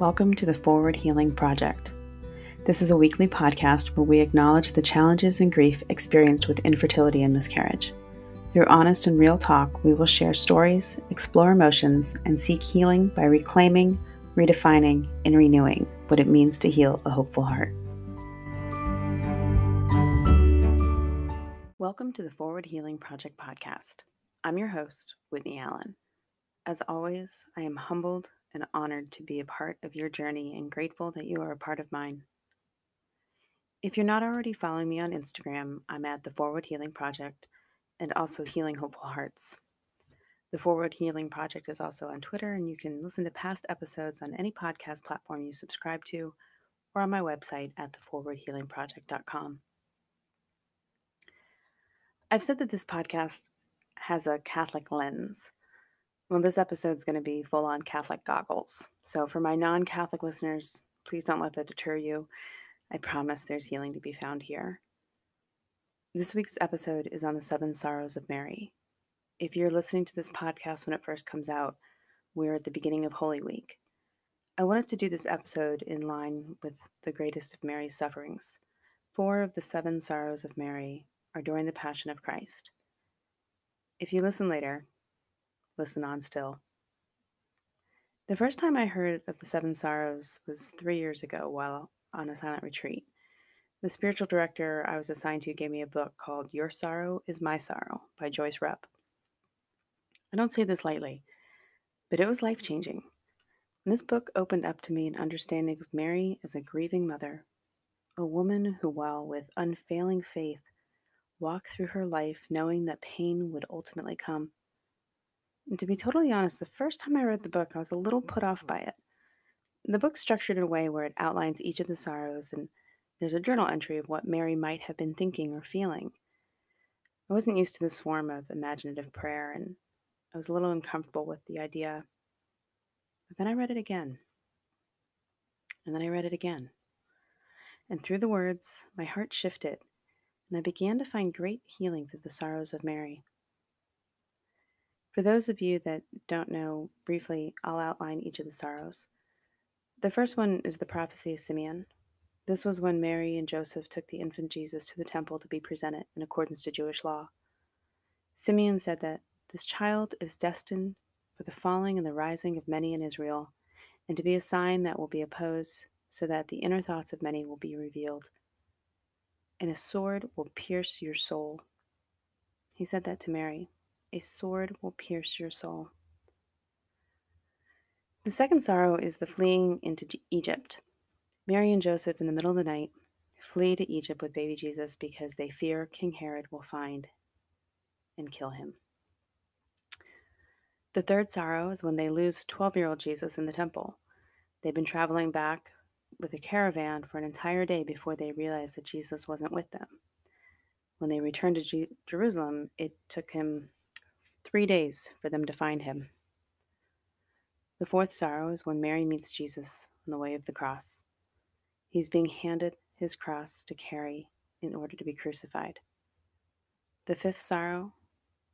Welcome to the Forward Healing Project. This is a weekly podcast where we acknowledge the challenges and grief experienced with infertility and miscarriage. Through honest and real talk, we will share stories, explore emotions, and seek healing by reclaiming, redefining, and renewing what it means to heal a hopeful heart. Welcome to the Forward Healing Project podcast. I'm your host, Whitney Allen. As always, I am humbled and honored to be a part of your journey and grateful that you are a part of mine. If you're not already following me on Instagram, I'm at the Forward Healing Project and also Healing Hopeful Hearts. The Forward Healing Project is also on Twitter, and you can listen to past episodes on any podcast platform you subscribe to or on my website at theforwardhealingproject.com. I've said that this podcast has a Catholic lens. Well, this episode is going to be full on Catholic goggles. So, for my non Catholic listeners, please don't let that deter you. I promise there's healing to be found here. This week's episode is on the seven sorrows of Mary. If you're listening to this podcast when it first comes out, we're at the beginning of Holy Week. I wanted to do this episode in line with the greatest of Mary's sufferings. Four of the seven sorrows of Mary are during the Passion of Christ. If you listen later, listen on still. The first time I heard of the Seven Sorrows was three years ago while on a silent retreat. The spiritual director I was assigned to gave me a book called Your Sorrow is My Sorrow by Joyce Rupp. I don't say this lightly, but it was life changing. This book opened up to me an understanding of Mary as a grieving mother, a woman who, while with unfailing faith, walked through her life knowing that pain would ultimately come. And to be totally honest, the first time I read the book, I was a little put off by it. The book's structured in a way where it outlines each of the sorrows, and there's a journal entry of what Mary might have been thinking or feeling. I wasn't used to this form of imaginative prayer, and I was a little uncomfortable with the idea. But then I read it again. And then I read it again. And through the words, my heart shifted, and I began to find great healing through the sorrows of Mary. For those of you that don't know, briefly, I'll outline each of the sorrows. The first one is the prophecy of Simeon. This was when Mary and Joseph took the infant Jesus to the temple to be presented in accordance to Jewish law. Simeon said that this child is destined for the falling and the rising of many in Israel, and to be a sign that will be opposed, so that the inner thoughts of many will be revealed. And a sword will pierce your soul. He said that to Mary a sword will pierce your soul. The second sorrow is the fleeing into Egypt. Mary and Joseph, in the middle of the night, flee to Egypt with baby Jesus because they fear King Herod will find and kill him. The third sorrow is when they lose 12 year old Jesus in the temple. They've been traveling back with a caravan for an entire day before they realized that Jesus wasn't with them. When they returned to Jerusalem, it took him three days for them to find him. The fourth sorrow is when Mary meets Jesus on the way of the cross. He's being handed his cross to carry in order to be crucified. The fifth sorrow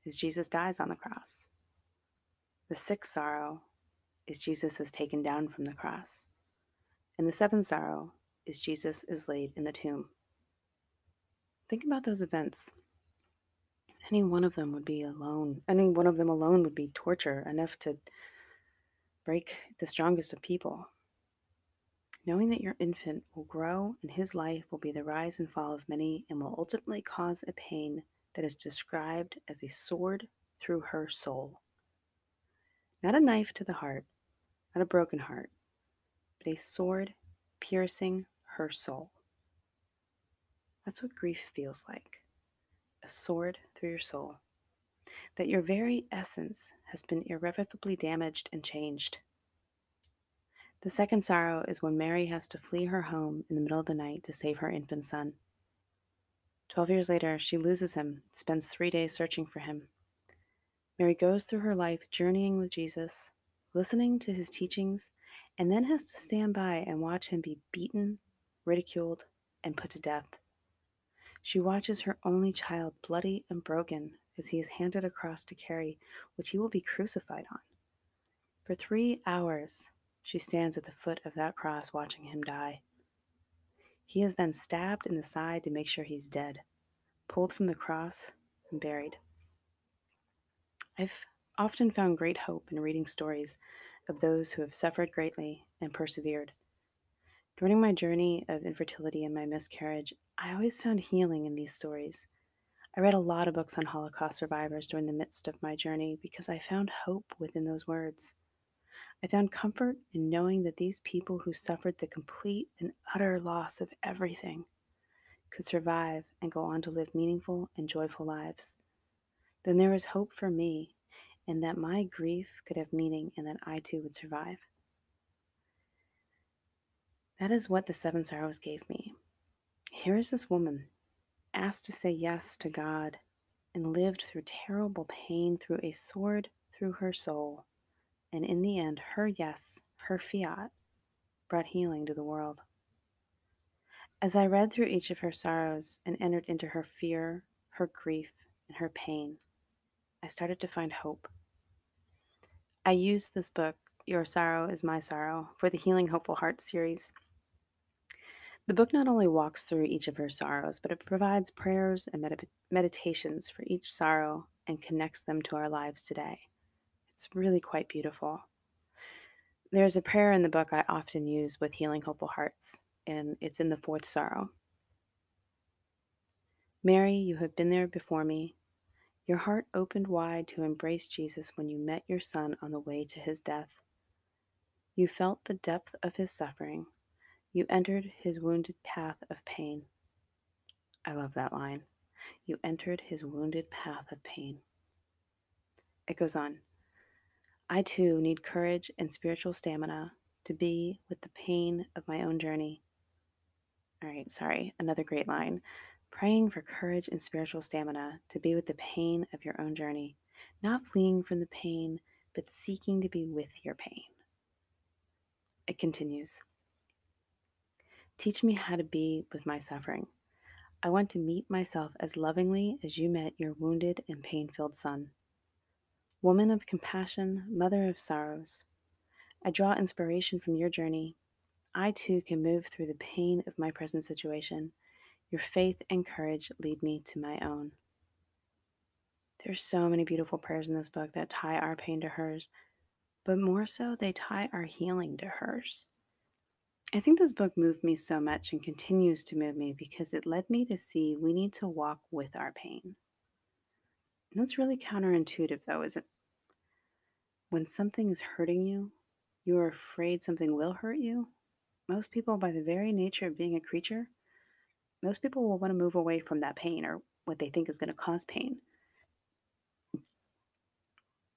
is Jesus dies on the cross. The sixth sorrow is Jesus is taken down from the cross. And the seventh sorrow is Jesus is laid in the tomb. Think about those events any one of them would be alone. Any one of them alone would be torture enough to break the strongest of people. Knowing that your infant will grow and his life will be the rise and fall of many and will ultimately cause a pain that is described as a sword through her soul. Not a knife to the heart, not a broken heart, but a sword piercing her soul. That's what grief feels like a sword through your soul, that your very essence has been irrevocably damaged and changed. The second sorrow is when Mary has to flee her home in the middle of the night to save her infant son. Twelve years later, she loses him, spends three days searching for him. Mary goes through her life journeying with Jesus, listening to his teachings, and then has to stand by and watch him be beaten, ridiculed, and put to death. She watches her only child bloody and broken as he is handed across to carry, which he will be crucified on. For three hours, she stands at the foot of that cross watching him die. He is then stabbed in the side to make sure he's dead, pulled from the cross, and buried. I've often found great hope in reading stories of those who have suffered greatly and persevered. During my journey of infertility and my miscarriage, I always found healing in these stories. I read a lot of books on Holocaust survivors during the midst of my journey because I found hope within those words. I found comfort in knowing that these people who suffered the complete and utter loss of everything could survive and go on to live meaningful and joyful lives. Then there was hope for me and that my grief could have meaning and that I too would survive. That is what the seven sorrows gave me. Here is this woman asked to say yes to God and lived through terrible pain through a sword through her soul. And in the end, her yes, her fiat, brought healing to the world. As I read through each of her sorrows and entered into her fear, her grief, and her pain, I started to find hope. I used this book, Your Sorrow is My Sorrow, for the Healing Hopeful Heart series. The book not only walks through each of her sorrows, but it provides prayers and med- meditations for each sorrow and connects them to our lives today. It's really quite beautiful. There's a prayer in the book I often use with Healing Hopeful Hearts, and it's in the fourth sorrow. Mary, you have been there before me. Your heart opened wide to embrace Jesus when you met your son on the way to his death. You felt the depth of his suffering you entered his wounded path of pain. I love that line. You entered his wounded path of pain. It goes on. I too need courage and spiritual stamina to be with the pain of my own journey. All right, sorry, another great line. Praying for courage and spiritual stamina to be with the pain of your own journey, not fleeing from the pain, but seeking to be with your pain. It continues. Teach me how to be with my suffering. I want to meet myself as lovingly as you met your wounded and pain filled son. Woman of compassion, mother of sorrows, I draw inspiration from your journey. I too can move through the pain of my present situation. Your faith and courage lead me to my own. There's so many beautiful prayers in this book that tie our pain to hers, but more so, they tie our healing to hers. I think this book moved me so much and continues to move me because it led me to see we need to walk with our pain. And that's really counterintuitive, though, isn't it? When something is hurting you, you are afraid something will hurt you. Most people, by the very nature of being a creature, most people will want to move away from that pain or what they think is going to cause pain.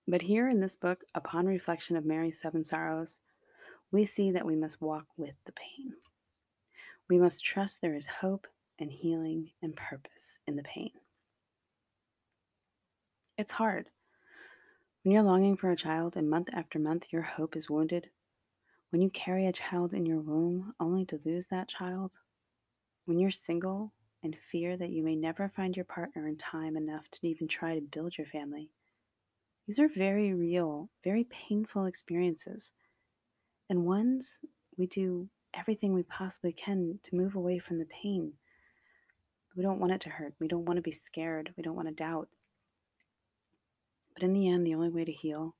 But here in this book, upon reflection of Mary's seven sorrows, we see that we must walk with the pain. We must trust there is hope and healing and purpose in the pain. It's hard. When you're longing for a child and month after month your hope is wounded, when you carry a child in your womb only to lose that child, when you're single and fear that you may never find your partner in time enough to even try to build your family, these are very real, very painful experiences and ones we do everything we possibly can to move away from the pain. We don't want it to hurt. We don't want to be scared. We don't want to doubt. But in the end, the only way to heal,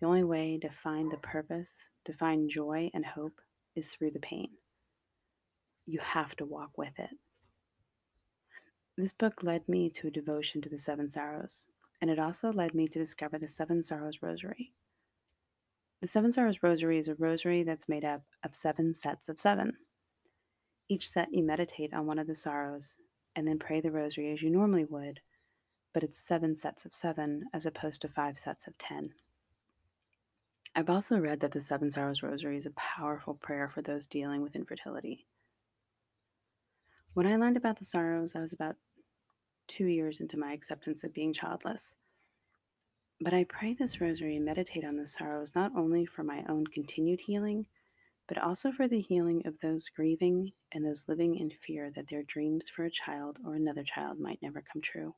the only way to find the purpose, to find joy and hope, is through the pain. You have to walk with it. This book led me to a devotion to the Seven Sorrows, and it also led me to discover the Seven Sorrows Rosary. The Seven Sorrows Rosary is a rosary that's made up of seven sets of seven. Each set you meditate on one of the sorrows and then pray the rosary as you normally would, but it's seven sets of seven as opposed to five sets of ten. I've also read that the Seven Sorrows Rosary is a powerful prayer for those dealing with infertility. When I learned about the sorrows, I was about two years into my acceptance of being childless. But I pray this rosary and meditate on the sorrows not only for my own continued healing, but also for the healing of those grieving and those living in fear that their dreams for a child or another child might never come true.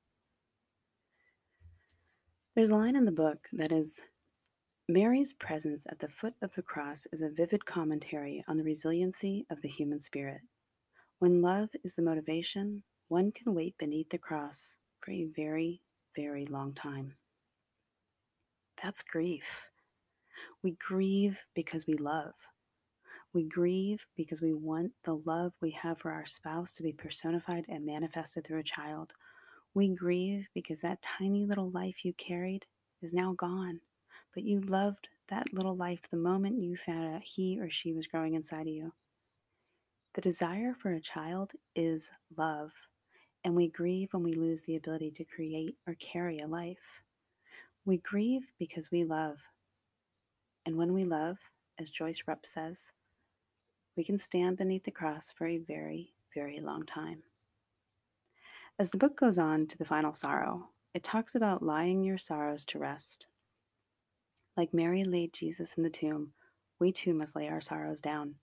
There's a line in the book that is Mary's presence at the foot of the cross is a vivid commentary on the resiliency of the human spirit. When love is the motivation, one can wait beneath the cross for a very, very long time. That's grief. We grieve because we love. We grieve because we want the love we have for our spouse to be personified and manifested through a child. We grieve because that tiny little life you carried is now gone but you loved that little life the moment you found out he or she was growing inside of you. The desire for a child is love, and we grieve when we lose the ability to create or carry a life. We grieve because we love. And when we love, as Joyce Rupp says, we can stand beneath the cross for a very, very long time. As the book goes on to the final sorrow, it talks about lying your sorrows to rest like Mary laid Jesus in the tomb, we too must lay our sorrows down.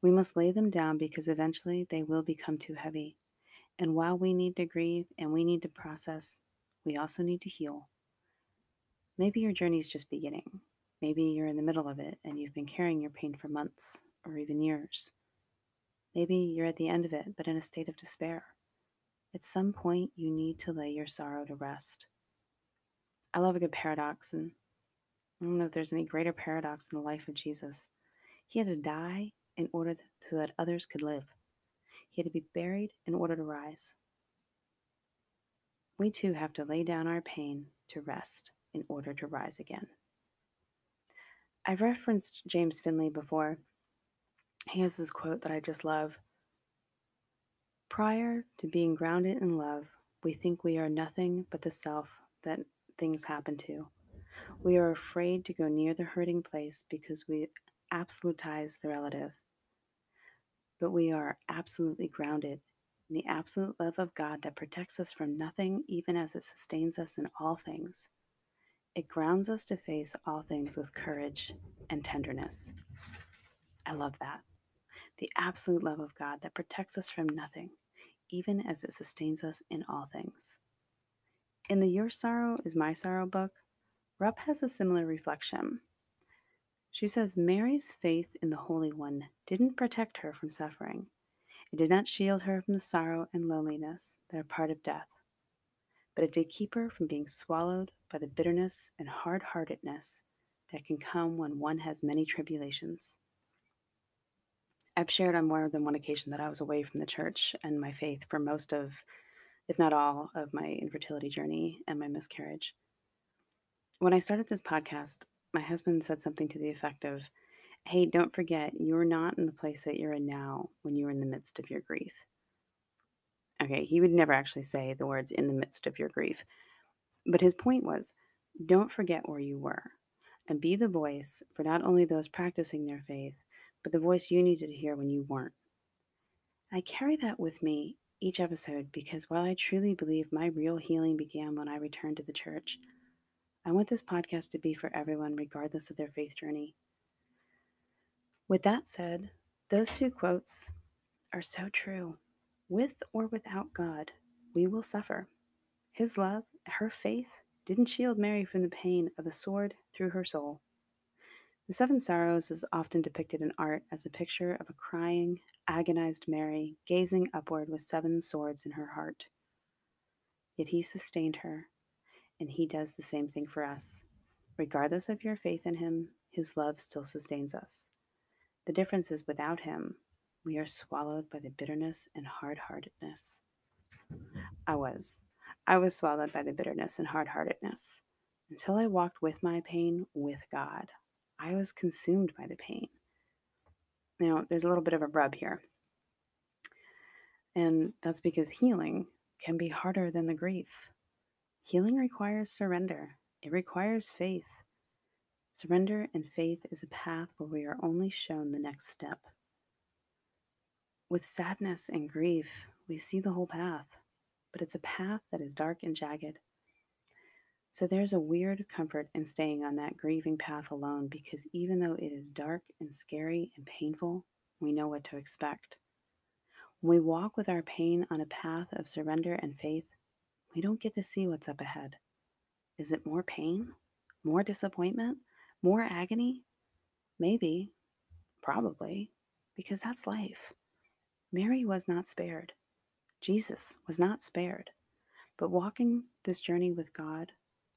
We must lay them down because eventually they will become too heavy. And while we need to grieve and we need to process, we also need to heal. Maybe your journey is just beginning. Maybe you're in the middle of it and you've been carrying your pain for months or even years. Maybe you're at the end of it, but in a state of despair. At some point, you need to lay your sorrow to rest. I love a good paradox, and I don't know if there's any greater paradox in the life of Jesus. He had to die in order so that others could live. He had to be buried in order to rise. We too have to lay down our pain to rest in order to rise again. I've referenced James Finley before. He has this quote that I just love. Prior to being grounded in love, we think we are nothing but the self that things happen to. We are afraid to go near the hurting place because we absolutize the relative. But we are absolutely grounded in the absolute love of God that protects us from nothing, even as it sustains us in all things. It grounds us to face all things with courage and tenderness. I love that. The absolute love of God that protects us from nothing, even as it sustains us in all things. In the Your Sorrow is My Sorrow book, Rupp has a similar reflection. She says Mary's faith in the Holy One didn't protect her from suffering. It did not shield her from the sorrow and loneliness that are part of death, but it did keep her from being swallowed by the bitterness and hard heartedness that can come when one has many tribulations. I've shared on more than one occasion that I was away from the church and my faith for most of, if not all, of my infertility journey and my miscarriage. When I started this podcast, my husband said something to the effect of, Hey, don't forget, you're not in the place that you're in now when you're in the midst of your grief. Okay, he would never actually say the words in the midst of your grief. But his point was don't forget where you were and be the voice for not only those practicing their faith, but the voice you needed to hear when you weren't. I carry that with me each episode because while I truly believe my real healing began when I returned to the church, I want this podcast to be for everyone, regardless of their faith journey. With that said, those two quotes are so true. With or without God, we will suffer. His love, her faith, didn't shield Mary from the pain of a sword through her soul. The Seven Sorrows is often depicted in art as a picture of a crying, agonized Mary gazing upward with seven swords in her heart. Yet he sustained her and He does the same thing for us. Regardless of your faith in Him, His love still sustains us. The difference is without Him, we are swallowed by the bitterness and hard heartedness. I was. I was swallowed by the bitterness and hard heartedness. Until I walked with my pain with God, I was consumed by the pain. Now, there's a little bit of a rub here. And that's because healing can be harder than the grief. Healing requires surrender, it requires faith. Surrender and faith is a path where we are only shown the next step. With sadness and grief, we see the whole path, but it's a path that is dark and jagged. So there's a weird comfort in staying on that grieving path alone because even though it is dark and scary and painful, we know what to expect. When we walk with our pain on a path of surrender and faith, we don't get to see what's up ahead. Is it more pain? More disappointment? More agony? Maybe, probably, because that's life. Mary was not spared. Jesus was not spared. But walking this journey with God,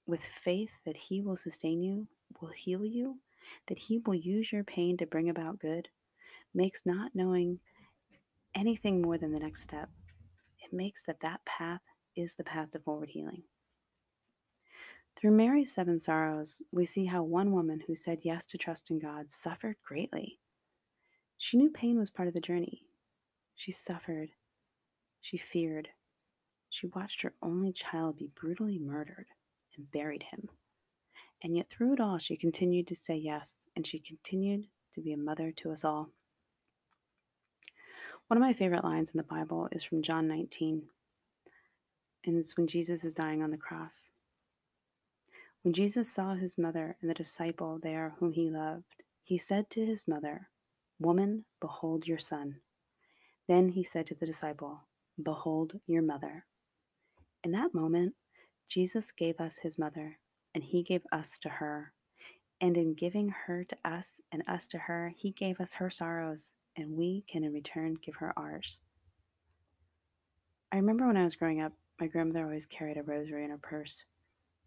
with faith that He will sustain you, will heal you, that He will use your pain to bring about good, makes not knowing anything more than the next step. It makes that that path is the path to forward healing. Through Mary's seven sorrows, we see how one woman who said yes to trust in God suffered greatly. She knew pain was part of the journey. She suffered. She feared. She watched her only child be brutally murdered and buried him. And yet, through it all, she continued to say yes, and she continued to be a mother to us all. One of my favorite lines in the Bible is from John 19, and it's when Jesus is dying on the cross. When Jesus saw his mother and the disciple there whom he loved, he said to his mother, Woman, behold your son. Then he said to the disciple, Behold your mother. In that moment, Jesus gave us his mother, and he gave us to her. And in giving her to us and us to her, he gave us her sorrows, and we can in return give her ours. I remember when I was growing up, my grandmother always carried a rosary in her purse.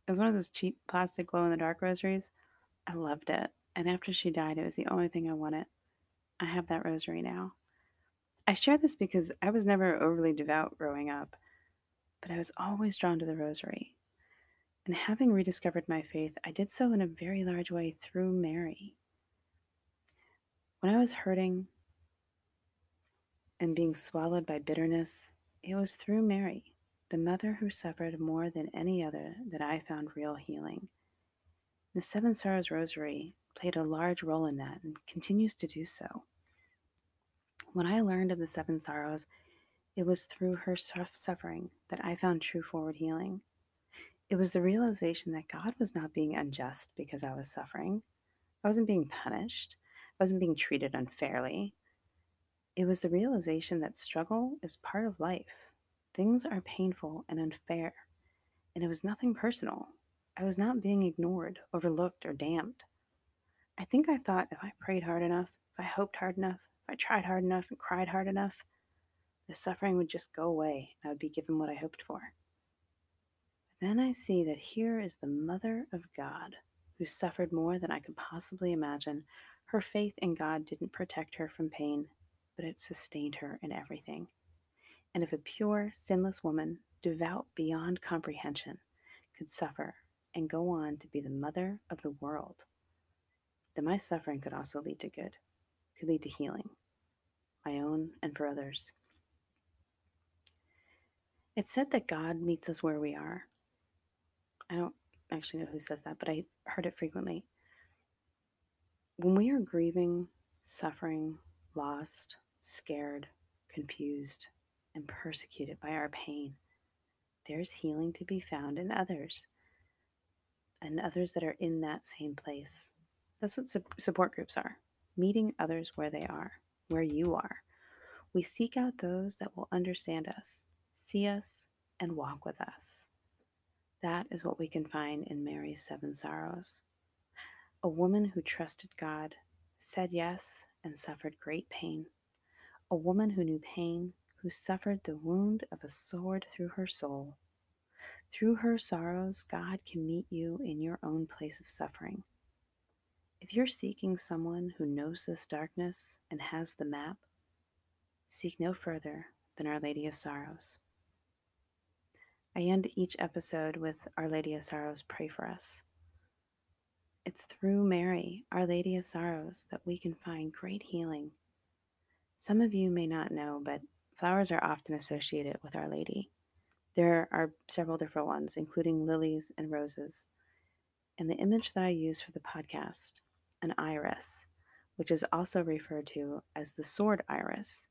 It was one of those cheap plastic glow in the dark rosaries. I loved it. And after she died, it was the only thing I wanted. I have that rosary now. I share this because I was never overly devout growing up, but I was always drawn to the rosary. And having rediscovered my faith, I did so in a very large way through Mary. When I was hurting and being swallowed by bitterness, it was through Mary the mother who suffered more than any other that I found real healing. The Seven Sorrows Rosary played a large role in that and continues to do so. When I learned of the Seven Sorrows, it was through her suffering that I found true forward healing. It was the realization that God was not being unjust because I was suffering. I wasn't being punished. I wasn't being treated unfairly. It was the realization that struggle is part of life Things are painful and unfair, and it was nothing personal. I was not being ignored, overlooked, or damned. I think I thought if I prayed hard enough, if I hoped hard enough, I tried hard enough and cried hard enough, the suffering would just go away and I would be given what I hoped for. But then I see that here is the Mother of God who suffered more than I could possibly imagine. Her faith in God didn't protect her from pain, but it sustained her in everything and if a pure, sinless woman, devout beyond comprehension, could suffer and go on to be the mother of the world, then my suffering could also lead to good, could lead to healing, my own and for others. It's said that God meets us where we are. I don't actually know who says that, but I heard it frequently. When we are grieving, suffering, lost, scared, confused, and persecuted by our pain, there's healing to be found in others and others that are in that same place. That's what support groups are meeting others where they are, where you are. We seek out those that will understand us, see us, and walk with us. That is what we can find in Mary's Seven Sorrows. A woman who trusted God, said yes, and suffered great pain. A woman who knew pain, who suffered the wound of a sword through her soul. Through her sorrows, God can meet you in your own place of suffering. If you're seeking someone who knows this darkness and has the map, seek no further than Our Lady of Sorrows. I end each episode with Our Lady of Sorrows pray for us. It's through Mary, Our Lady of Sorrows, that we can find great healing. Some of you may not know, but Flowers are often associated with Our Lady. There are several different ones, including lilies and roses. And the image that I use for the podcast, an iris, which is also referred to as the sword iris,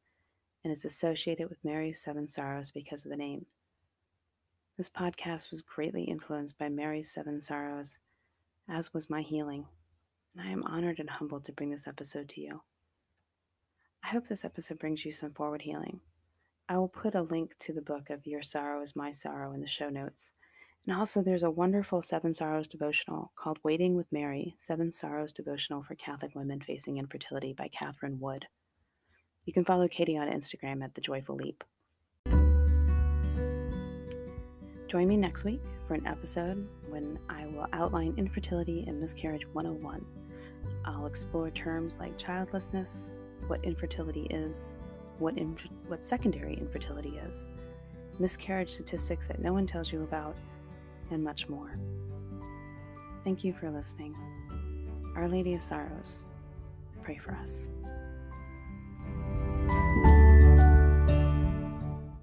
and is associated with Mary's seven sorrows because of the name. This podcast was greatly influenced by Mary's seven sorrows, as was my healing, and I am honored and humbled to bring this episode to you. I hope this episode brings you some forward healing. I will put a link to the book of Your Sorrow is My Sorrow in the show notes. And also, there's a wonderful Seven Sorrows devotional called Waiting with Mary Seven Sorrows Devotional for Catholic Women Facing Infertility by Kathryn Wood. You can follow Katie on Instagram at The Joyful Leap. Join me next week for an episode when I will outline infertility and miscarriage 101. I'll explore terms like childlessness, what infertility is, what, inf- what secondary infertility is, miscarriage statistics that no one tells you about, and much more. Thank you for listening. Our Lady of Sorrows, pray for us.